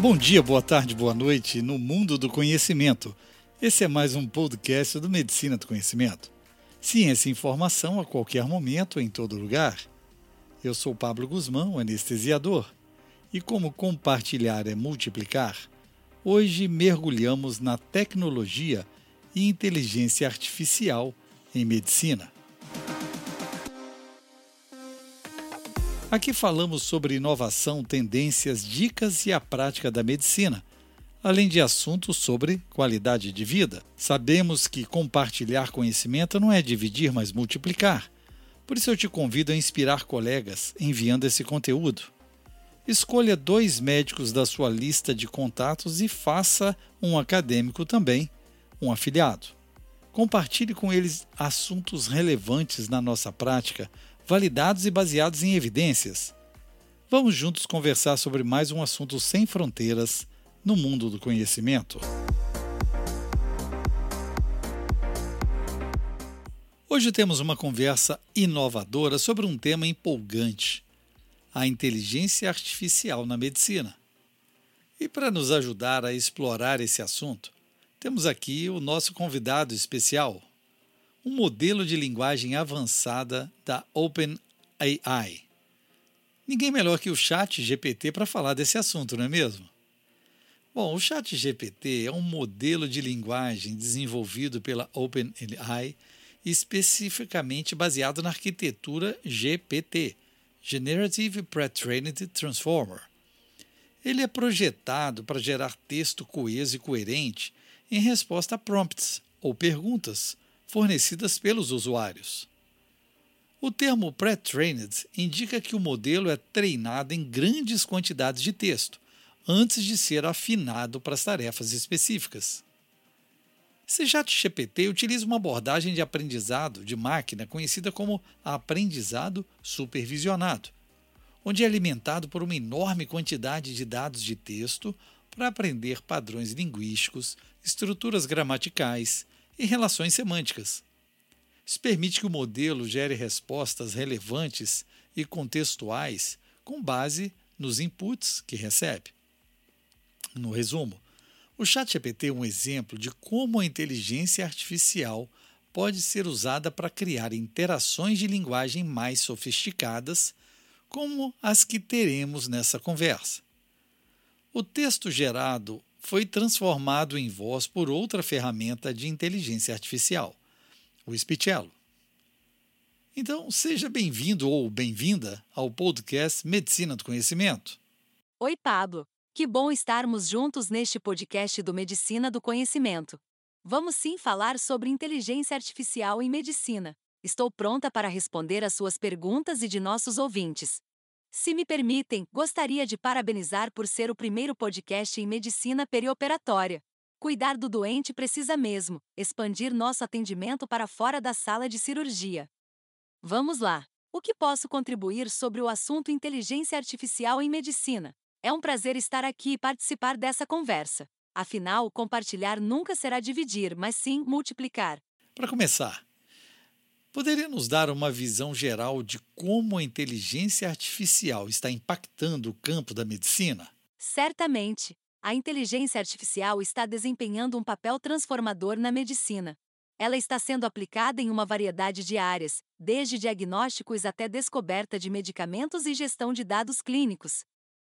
Bom dia, boa tarde, boa noite no mundo do conhecimento. Esse é mais um podcast do Medicina do Conhecimento. Ciência e informação a qualquer momento, em todo lugar. Eu sou Pablo Guzmão, anestesiador, e como compartilhar é multiplicar, hoje mergulhamos na tecnologia e inteligência artificial em medicina. Aqui falamos sobre inovação, tendências, dicas e a prática da medicina, além de assuntos sobre qualidade de vida. Sabemos que compartilhar conhecimento não é dividir, mas multiplicar. Por isso eu te convido a inspirar colegas enviando esse conteúdo. Escolha dois médicos da sua lista de contatos e faça um acadêmico também, um afiliado. Compartilhe com eles assuntos relevantes na nossa prática validados e baseados em evidências. Vamos juntos conversar sobre mais um assunto sem fronteiras no mundo do conhecimento. Hoje temos uma conversa inovadora sobre um tema empolgante: a inteligência artificial na medicina. E para nos ajudar a explorar esse assunto, temos aqui o nosso convidado especial, um modelo de linguagem avançada da OpenAI. Ninguém melhor que o Chat GPT para falar desse assunto, não é mesmo? Bom, o Chat GPT é um modelo de linguagem desenvolvido pela OpenAI, especificamente baseado na arquitetura GPT, Generative Pre-trained Transformer. Ele é projetado para gerar texto coeso e coerente em resposta a prompts ou perguntas fornecidas pelos usuários. O termo pre-trained indica que o modelo é treinado em grandes quantidades de texto antes de ser afinado para as tarefas específicas. ChatGPT utiliza uma abordagem de aprendizado de máquina conhecida como aprendizado supervisionado, onde é alimentado por uma enorme quantidade de dados de texto para aprender padrões linguísticos, estruturas gramaticais, e relações semânticas. Isso permite que o modelo gere respostas relevantes e contextuais com base nos inputs que recebe. No resumo, o ChatGPT é um exemplo de como a inteligência artificial pode ser usada para criar interações de linguagem mais sofisticadas, como as que teremos nessa conversa. O texto gerado foi transformado em voz por outra ferramenta de inteligência artificial, o Spichello. Então, seja bem-vindo ou bem-vinda ao podcast Medicina do Conhecimento. Oi, Pablo. Que bom estarmos juntos neste podcast do Medicina do Conhecimento. Vamos sim falar sobre inteligência artificial em medicina. Estou pronta para responder às suas perguntas e de nossos ouvintes. Se me permitem, gostaria de parabenizar por ser o primeiro podcast em medicina perioperatória. Cuidar do doente precisa mesmo expandir nosso atendimento para fora da sala de cirurgia. Vamos lá! O que posso contribuir sobre o assunto inteligência artificial em medicina? É um prazer estar aqui e participar dessa conversa. Afinal, compartilhar nunca será dividir, mas sim multiplicar. Para começar, Poderia nos dar uma visão geral de como a inteligência artificial está impactando o campo da medicina? Certamente. A inteligência artificial está desempenhando um papel transformador na medicina. Ela está sendo aplicada em uma variedade de áreas, desde diagnósticos até descoberta de medicamentos e gestão de dados clínicos.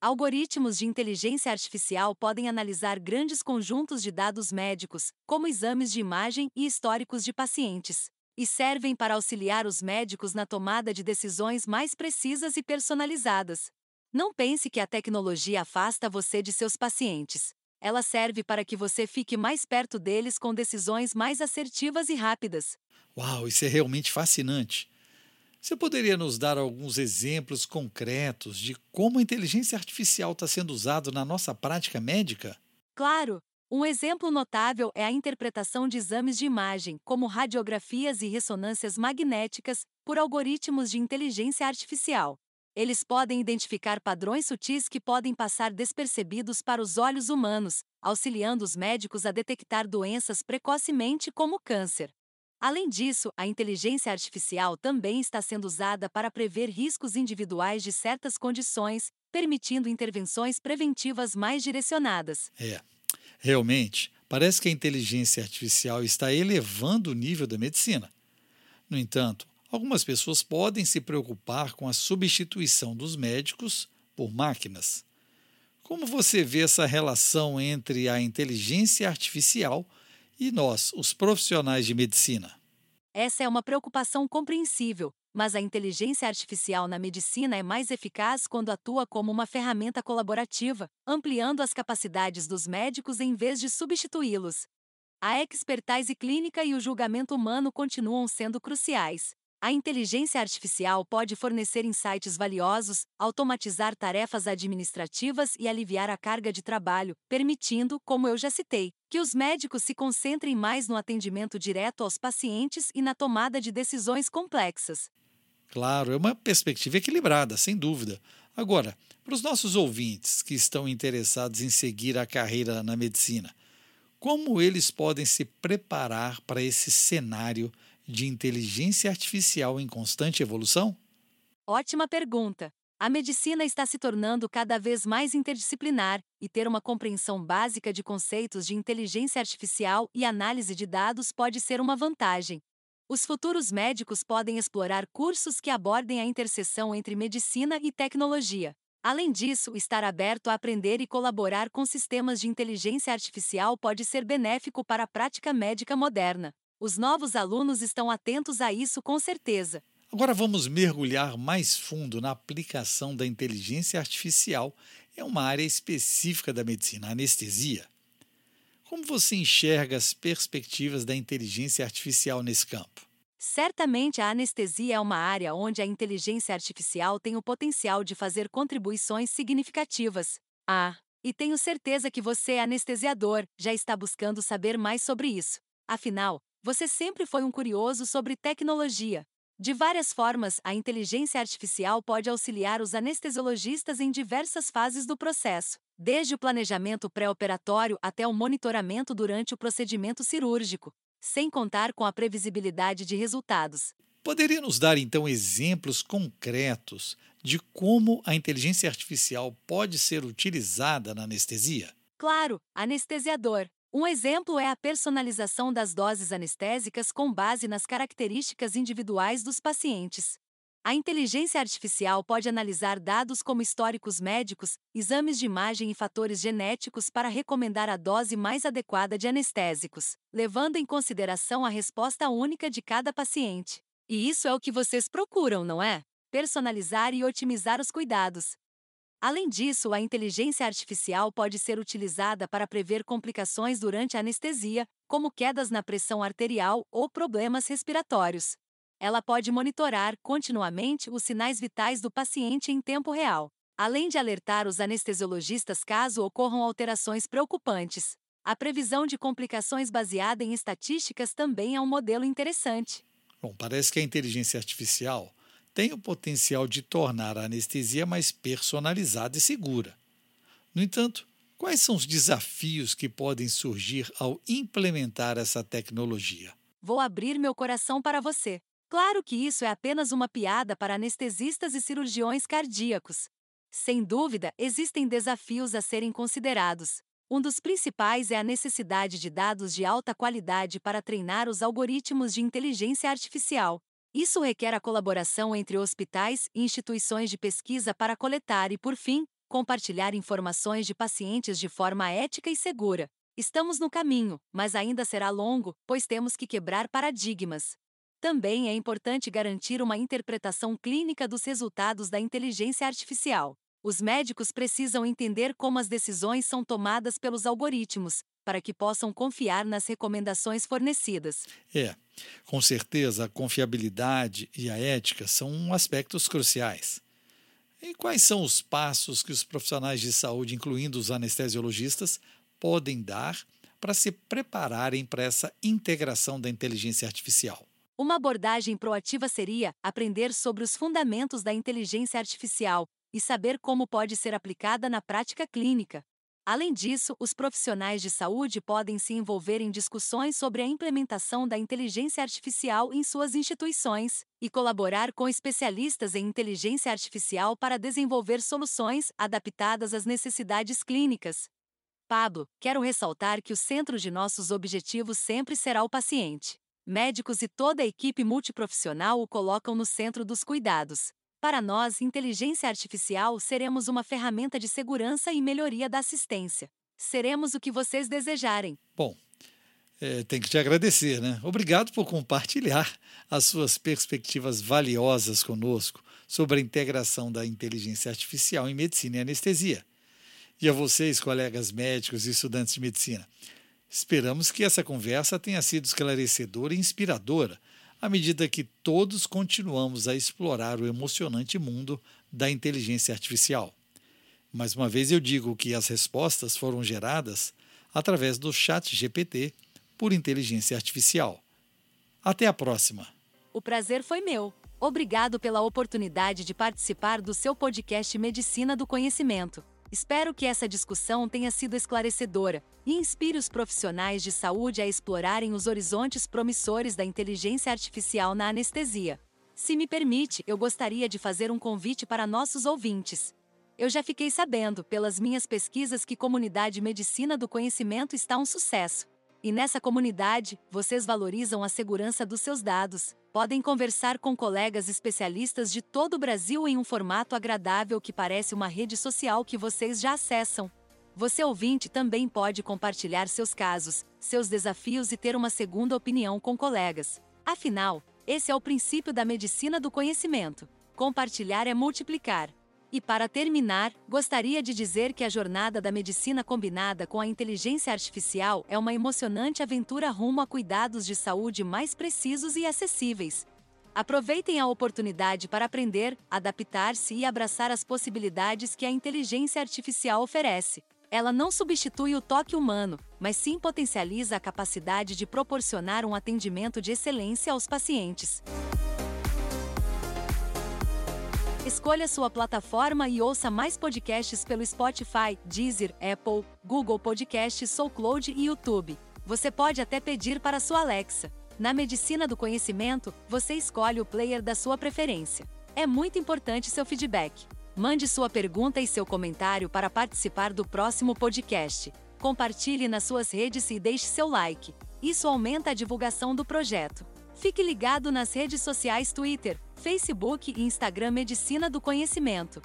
Algoritmos de inteligência artificial podem analisar grandes conjuntos de dados médicos, como exames de imagem e históricos de pacientes e servem para auxiliar os médicos na tomada de decisões mais precisas e personalizadas. Não pense que a tecnologia afasta você de seus pacientes. Ela serve para que você fique mais perto deles com decisões mais assertivas e rápidas. Uau, isso é realmente fascinante. Você poderia nos dar alguns exemplos concretos de como a inteligência artificial está sendo usada na nossa prática médica? Claro! Um exemplo notável é a interpretação de exames de imagem, como radiografias e ressonâncias magnéticas, por algoritmos de inteligência artificial. Eles podem identificar padrões sutis que podem passar despercebidos para os olhos humanos, auxiliando os médicos a detectar doenças precocemente, como câncer. Além disso, a inteligência artificial também está sendo usada para prever riscos individuais de certas condições permitindo intervenções preventivas mais direcionadas. É, realmente, parece que a inteligência artificial está elevando o nível da medicina. No entanto, algumas pessoas podem se preocupar com a substituição dos médicos por máquinas. Como você vê essa relação entre a inteligência artificial e nós, os profissionais de medicina? Essa é uma preocupação compreensível, mas a inteligência artificial na medicina é mais eficaz quando atua como uma ferramenta colaborativa, ampliando as capacidades dos médicos em vez de substituí-los. A expertise clínica e o julgamento humano continuam sendo cruciais. A inteligência artificial pode fornecer insights valiosos, automatizar tarefas administrativas e aliviar a carga de trabalho, permitindo, como eu já citei, que os médicos se concentrem mais no atendimento direto aos pacientes e na tomada de decisões complexas. Claro, é uma perspectiva equilibrada, sem dúvida. Agora, para os nossos ouvintes que estão interessados em seguir a carreira na medicina, como eles podem se preparar para esse cenário de inteligência artificial em constante evolução? Ótima pergunta. A medicina está se tornando cada vez mais interdisciplinar e ter uma compreensão básica de conceitos de inteligência artificial e análise de dados pode ser uma vantagem. Os futuros médicos podem explorar cursos que abordem a interseção entre medicina e tecnologia. Além disso, estar aberto a aprender e colaborar com sistemas de inteligência artificial pode ser benéfico para a prática médica moderna. Os novos alunos estão atentos a isso com certeza. Agora vamos mergulhar mais fundo na aplicação da inteligência artificial em uma área específica da medicina, a anestesia. Como você enxerga as perspectivas da inteligência artificial nesse campo? Certamente a anestesia é uma área onde a inteligência artificial tem o potencial de fazer contribuições significativas. Ah, e tenho certeza que você, anestesiador, já está buscando saber mais sobre isso. Afinal, você sempre foi um curioso sobre tecnologia. De várias formas, a inteligência artificial pode auxiliar os anestesiologistas em diversas fases do processo, desde o planejamento pré-operatório até o monitoramento durante o procedimento cirúrgico, sem contar com a previsibilidade de resultados. Poderia nos dar então exemplos concretos de como a inteligência artificial pode ser utilizada na anestesia? Claro, anestesiador. Um exemplo é a personalização das doses anestésicas com base nas características individuais dos pacientes. A inteligência artificial pode analisar dados como históricos médicos, exames de imagem e fatores genéticos para recomendar a dose mais adequada de anestésicos, levando em consideração a resposta única de cada paciente. E isso é o que vocês procuram, não é? Personalizar e otimizar os cuidados. Além disso, a inteligência artificial pode ser utilizada para prever complicações durante a anestesia, como quedas na pressão arterial ou problemas respiratórios. Ela pode monitorar continuamente os sinais vitais do paciente em tempo real, além de alertar os anestesiologistas caso ocorram alterações preocupantes. A previsão de complicações baseada em estatísticas também é um modelo interessante. Bom, parece que a inteligência artificial tem o potencial de tornar a anestesia mais personalizada e segura. No entanto, quais são os desafios que podem surgir ao implementar essa tecnologia? Vou abrir meu coração para você. Claro que isso é apenas uma piada para anestesistas e cirurgiões cardíacos. Sem dúvida, existem desafios a serem considerados. Um dos principais é a necessidade de dados de alta qualidade para treinar os algoritmos de inteligência artificial. Isso requer a colaboração entre hospitais e instituições de pesquisa para coletar e, por fim, compartilhar informações de pacientes de forma ética e segura. Estamos no caminho, mas ainda será longo, pois temos que quebrar paradigmas. Também é importante garantir uma interpretação clínica dos resultados da inteligência artificial. Os médicos precisam entender como as decisões são tomadas pelos algoritmos, para que possam confiar nas recomendações fornecidas. É, com certeza a confiabilidade e a ética são aspectos cruciais. E quais são os passos que os profissionais de saúde, incluindo os anestesiologistas, podem dar para se prepararem para essa integração da inteligência artificial? Uma abordagem proativa seria aprender sobre os fundamentos da inteligência artificial e saber como pode ser aplicada na prática clínica. Além disso, os profissionais de saúde podem se envolver em discussões sobre a implementação da inteligência artificial em suas instituições e colaborar com especialistas em inteligência artificial para desenvolver soluções adaptadas às necessidades clínicas. Pablo, quero ressaltar que o centro de nossos objetivos sempre será o paciente. Médicos e toda a equipe multiprofissional o colocam no centro dos cuidados. Para nós, inteligência artificial seremos uma ferramenta de segurança e melhoria da assistência. Seremos o que vocês desejarem. Bom, é, tem que te agradecer, né? Obrigado por compartilhar as suas perspectivas valiosas conosco sobre a integração da inteligência artificial em medicina e anestesia. E a vocês, colegas médicos e estudantes de medicina, esperamos que essa conversa tenha sido esclarecedora e inspiradora à medida que todos continuamos a explorar o emocionante mundo da inteligência artificial. Mais uma vez eu digo que as respostas foram geradas através do chat GPT por inteligência artificial. Até a próxima. O prazer foi meu. Obrigado pela oportunidade de participar do seu podcast Medicina do Conhecimento. Espero que essa discussão tenha sido esclarecedora e inspire os profissionais de saúde a explorarem os horizontes promissores da inteligência artificial na anestesia. Se me permite, eu gostaria de fazer um convite para nossos ouvintes. Eu já fiquei sabendo, pelas minhas pesquisas, que comunidade Medicina do Conhecimento está um sucesso. E nessa comunidade, vocês valorizam a segurança dos seus dados. Podem conversar com colegas especialistas de todo o Brasil em um formato agradável que parece uma rede social que vocês já acessam. Você ouvinte também pode compartilhar seus casos, seus desafios e ter uma segunda opinião com colegas. Afinal, esse é o princípio da medicina do conhecimento. Compartilhar é multiplicar. E para terminar, gostaria de dizer que a jornada da medicina combinada com a inteligência artificial é uma emocionante aventura rumo a cuidados de saúde mais precisos e acessíveis. Aproveitem a oportunidade para aprender, adaptar-se e abraçar as possibilidades que a inteligência artificial oferece. Ela não substitui o toque humano, mas sim potencializa a capacidade de proporcionar um atendimento de excelência aos pacientes. Escolha sua plataforma e ouça mais podcasts pelo Spotify, Deezer, Apple, Google Podcasts, SoulCloud e YouTube. Você pode até pedir para sua Alexa. Na medicina do conhecimento, você escolhe o player da sua preferência. É muito importante seu feedback. Mande sua pergunta e seu comentário para participar do próximo podcast. Compartilhe nas suas redes e deixe seu like. Isso aumenta a divulgação do projeto. Fique ligado nas redes sociais Twitter, Facebook e Instagram Medicina do Conhecimento.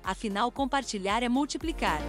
Afinal, compartilhar é multiplicar.